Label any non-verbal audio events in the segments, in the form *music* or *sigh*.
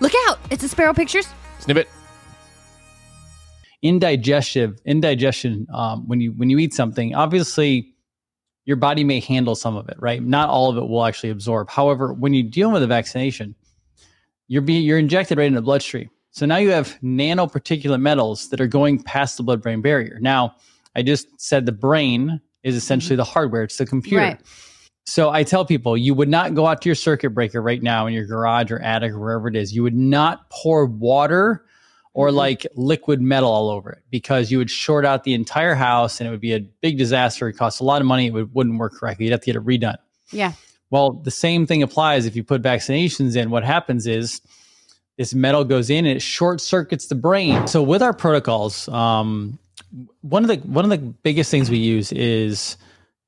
Look out! It's a Spero Pictures. Snippet. indigestive indigestion um, when you when you eat something obviously your body may handle some of it right not all of it will actually absorb however when you deal with a vaccination you're being you're injected right in the bloodstream so now you have nanoparticulate metals that are going past the blood brain barrier now i just said the brain is essentially the hardware it's the computer Right. So I tell people you would not go out to your circuit breaker right now in your garage or attic or wherever it is. You would not pour water or like liquid metal all over it because you would short out the entire house and it would be a big disaster. It costs a lot of money. It would, wouldn't work correctly. You'd have to get it redone. Yeah. Well, the same thing applies if you put vaccinations in. What happens is this metal goes in and it short circuits the brain. So with our protocols, um, one of the one of the biggest things we use is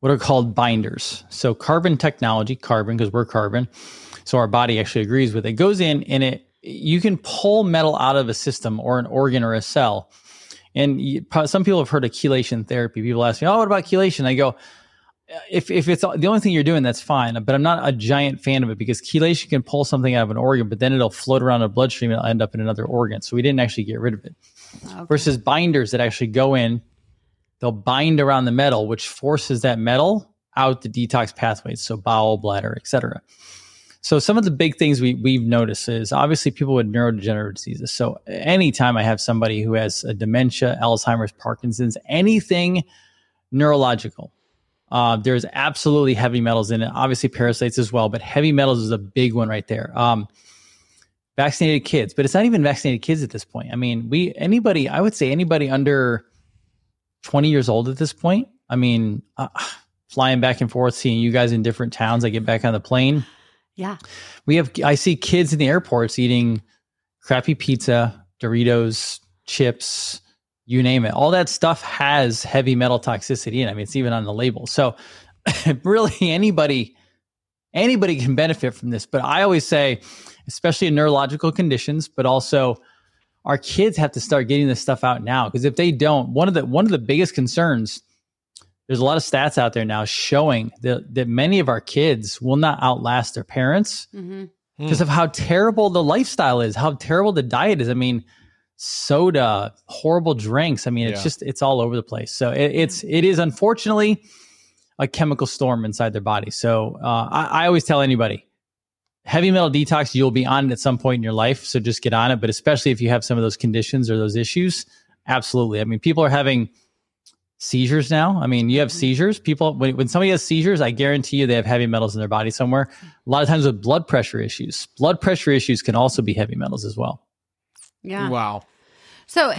what are called binders. So carbon technology, carbon because we're carbon. So our body actually agrees with it. Goes in and it you can pull metal out of a system or an organ or a cell. And you, some people have heard of chelation therapy. People ask me, "Oh, what about chelation?" I go, if if it's the only thing you're doing, that's fine. But I'm not a giant fan of it because chelation can pull something out of an organ, but then it'll float around the bloodstream and end up in another organ. So we didn't actually get rid of it. Versus binders that actually go in, they'll bind around the metal, which forces that metal out the detox pathways, so bowel, bladder, etc. So some of the big things we we've noticed is obviously people with neurodegenerative diseases. So anytime I have somebody who has a dementia, Alzheimer's, Parkinson's, anything neurological, uh, there's absolutely heavy metals in it. Obviously parasites as well, but heavy metals is a big one right there. Um, vaccinated kids, but it's not even vaccinated kids at this point. I mean, we anybody, I would say anybody under 20 years old at this point. I mean, uh, flying back and forth, seeing you guys in different towns. I get back on the plane. Yeah. We have I see kids in the airports eating crappy pizza, Doritos, chips, you name it. All that stuff has heavy metal toxicity in. it. I mean, it's even on the label. So *laughs* really anybody anybody can benefit from this. But I always say, especially in neurological conditions, but also our kids have to start getting this stuff out now. Because if they don't, one of the one of the biggest concerns, there's a lot of stats out there now showing that that many of our kids will not outlast their parents Mm-hmm. because of how terrible the lifestyle is, how terrible the diet is. I mean, soda, horrible drinks. I mean, it's Yeah. just it's all over the place. So it, it's it is unfortunately a chemical storm inside their body. So uh, I, I always tell anybody, heavy metal detox, you'll be on it at some point in your life. So just get on it. But especially if you have some of those conditions or those issues, absolutely. I mean, people are having seizures now. I mean, you have mm-hmm. seizures. People, when, when somebody has seizures, I guarantee you they have heavy metals in their body somewhere. A lot of times with blood pressure issues, blood pressure issues can also be heavy metals as well. Yeah. Wow. So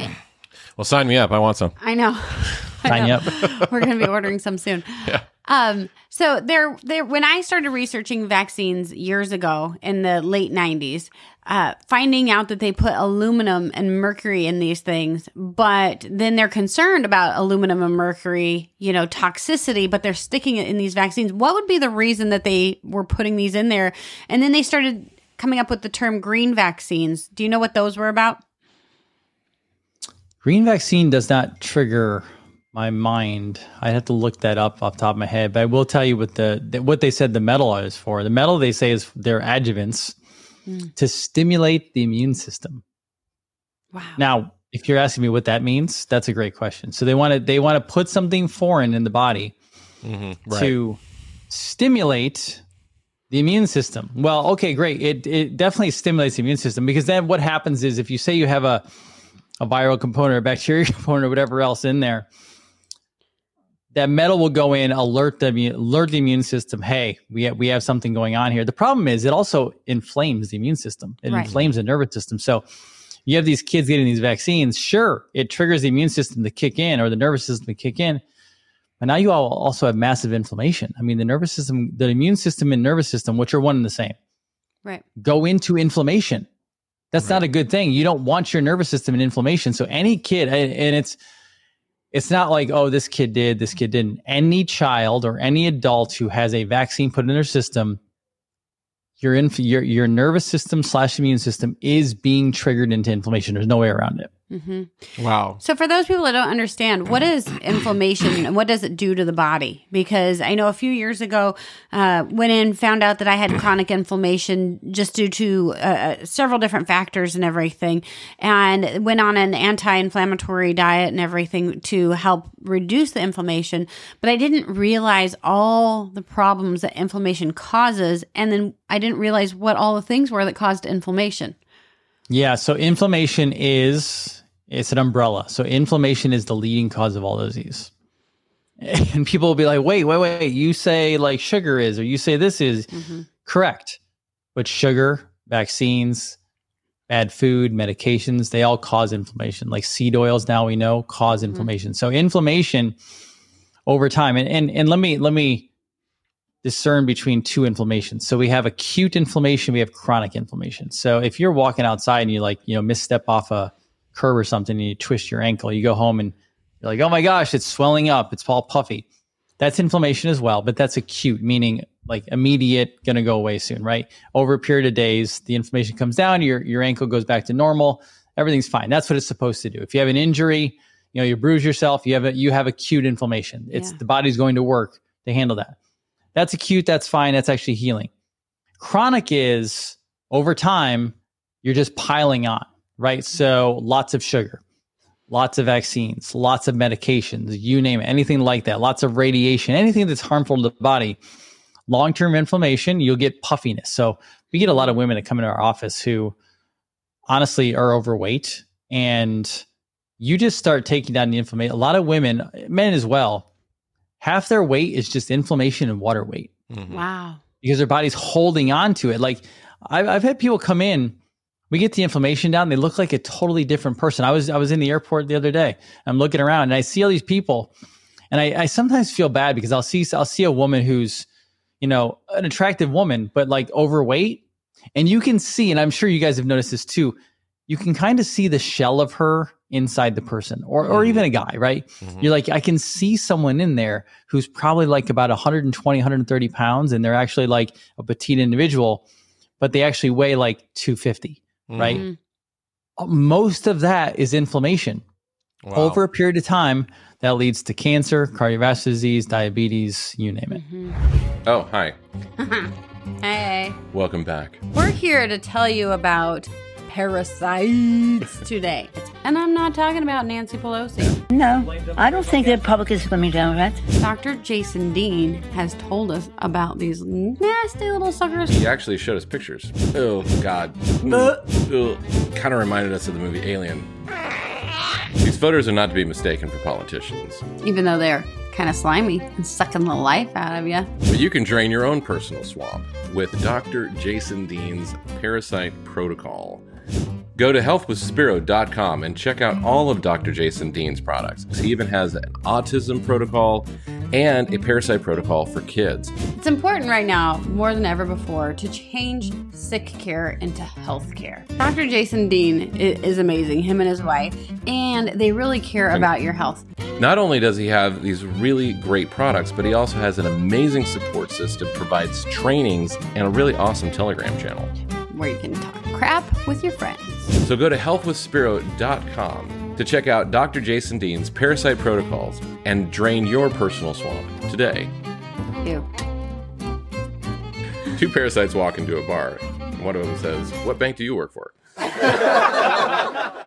Well, sign me up. I want some. I know. *laughs* *laughs* Sign you *laughs* We're going to be ordering some soon. *laughs* Yeah. Um, so there, there, when I started researching vaccines years ago in the late nineties, uh, finding out that they put aluminum and mercury in these things, but then they're concerned about aluminum and mercury, you know, toxicity, but they're sticking it in these vaccines. What would be the reason that they were putting these in there? And then they started coming up with the term green vaccines. Do you know what those were about? Green vaccine does not trigger my mind. I'd have to look that up off the top of my head, but I will tell you what the, the what they said the metal is for. The metal they say is their adjuvants to stimulate the immune system. Wow. Now, if you're asking me what that means, that's a great question. So they want to they want to put something foreign in the body Mm-hmm. Right. to stimulate the immune system. Well, okay, great. It it definitely stimulates the immune system because then what happens is if you say you have a a viral component or a bacteria *laughs* component or whatever else in there, that metal will go in, alert the alert the immune system. Hey, we have, we have something going on here. The problem is it also inflames the immune system. It Right. inflames the nervous system. So you have these kids getting these vaccines. Sure, it triggers the immune system to kick in or the nervous system to kick in. But now you all also have massive inflammation. I mean, the nervous system, the immune system and nervous system, which are one and the same, Right. go into inflammation. That's not a good thing. You don't want your nervous system in inflammation. So any kid, and and it's it's not like oh this kid did, this kid didn't. Any child or any adult who has a vaccine put in their system, your inf- your your nervous system slash immune system is being triggered into inflammation. There's no way around it. Wow. So, for those people that don't understand, what is *clears throat* inflammation and what does it do to the body? Because I know a few years ago, uh, went in, found out that I had chronic inflammation just due to uh, several different factors and everything, and went on an anti inflammatory diet and everything to help reduce the inflammation. But I didn't realize all the problems that inflammation causes. And then I didn't realize what all the things were that caused inflammation. Yeah. So inflammation is it's an umbrella. So inflammation is the leading cause of all disease. *laughs* And people will be like, wait, wait, wait. You say like sugar is, or you say this is mm-hmm. correct. But sugar, vaccines, bad food, medications, they all cause inflammation. Like seed oils now we know cause mm-hmm. inflammation. So inflammation over time. And and and let me let me discern between two inflammations. So we have acute inflammation, we have chronic inflammation. So if you're walking outside and you like, you know, misstep off a curb or something and you twist your ankle, you go home and you're like, oh my gosh, it's swelling up, it's all puffy. That's inflammation as well, but that's acute, meaning like immediate, gonna go away soon, right? Over a period of days, the inflammation comes down, your your ankle goes back to normal, everything's fine. That's what it's supposed to do. If you have an injury, you know, you bruise yourself, you have a, you have acute inflammation. It's Yeah. the body's going to work to handle that. That's acute, that's fine, that's actually healing. Chronic is over time, you're just piling on, right? So lots of sugar, lots of vaccines, lots of medications, you name it, anything like that, lots of radiation, anything that's harmful to the body. Long term inflammation, you'll get puffiness. So we get a lot of women that come into our office who honestly are overweight and you just start taking down the inflammation. A lot of women, men as well, half their weight is just inflammation and water weight mm-hmm. Wow. because their body's holding on to it. Like I've, I've had people come in, we get the inflammation down, they look like a totally different person. I was I was in the airport the other day. I'm looking around and I see all these people, and I, I sometimes feel bad because I'll see I'll see a woman who's, you know, an attractive woman but like overweight, and you can see, and I'm sure you guys have noticed this too. You can kind of see the shell of her inside the person, or or even a guy, right? You're like, I can see someone in there who's probably like about 120, 130 pounds, and they're actually like a petite individual, but they actually weigh like 250, right? Mhm. Uh, Most of that is inflammation. Wow. Over a period of time, that leads to cancer, cardiovascular disease, diabetes, you name it. Oh, hi. *laughs* Hey. Welcome back. We're here to tell you about parasites today. And I'm not talking about Nancy Pelosi. No, I don't think the Republicans are going to be Democrats. Dr. Jason Dean has told us about these nasty little suckers. He actually showed us pictures. Oh, God. Uh. Kind of reminded us of the movie Alien. These voters are not to be mistaken for politicians. Even though they're kind of slimy and sucking the life out of you. But you can drain your own personal swamp with Dr. Jason Dean's Parasite Protocol. Go to healthwithspero.com and check out all of Dr. Jason Dean's products. He even has an autism protocol and a parasite protocol for kids. It's important right now, more than ever before, to change sick care into health care. Dr. Jason Dean is amazing, him and his wife, and they really care about your health. Not only does he have these really great products, but he also has an amazing support system, provides trainings, and a really awesome Telegram channel. where you can talk crap with your friends. So go to healthwithspero.com to check out Dr. Jason Dean's parasite protocols and drain your personal swamp today. Ew. Two parasites walk into a bar. One of them says, What bank do you work for? *laughs*